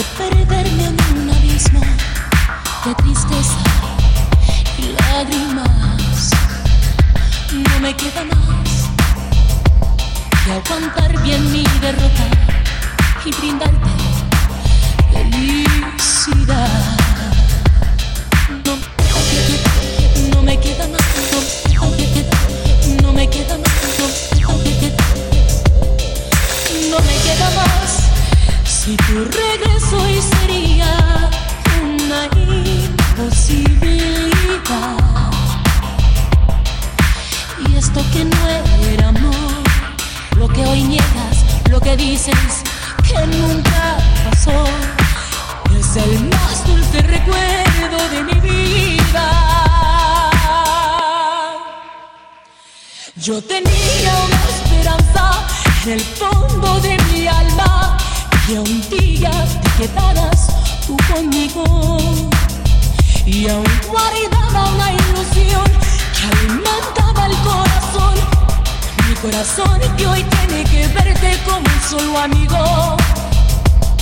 que perderme en un abismo de tristeza y lágrimas. No me queda más que aguantar bien mi derrota y brindarte Esto que no era amor, lo que hoy niegas, lo que dices que nunca pasó, es el más dulce recuerdo de mi vida. Yo tenía una esperanza en el fondo de mi alma que un día te quedaras tú conmigo. Y aún guardaba una ilusión que alimentaba el corazón corazón que hoy tiene que verte como un solo amigo.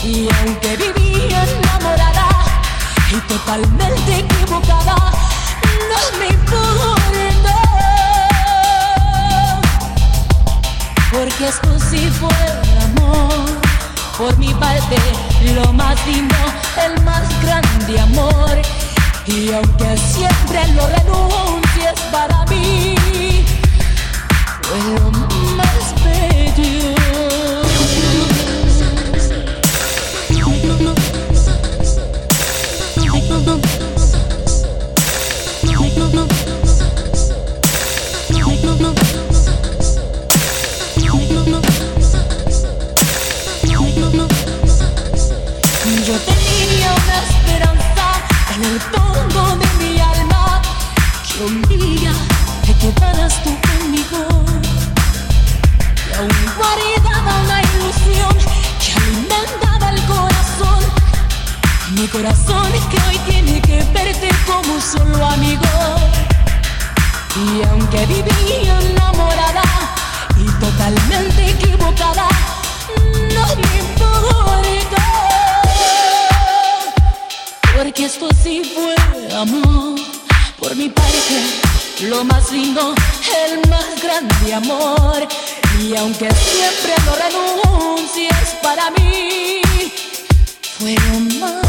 Y aunque vivía enamorada y totalmente equivocada no me importa porque esto sí fue amor. Por mi parte lo más lindo, el más grande amor. Y aunque siempre lo renuncies para mí, You. Y aún guardaba una ilusión que alimentaba el corazón. Mi corazón que hoy tiene que verte como un solo amigo. Y aunque vivía enamorada y totalmente equivocada, no me importa. Porque esto sí fue amor, por mi parte, lo más lindo, el más grande amor. Y aunque siempre lo renuncies para mí, fue lo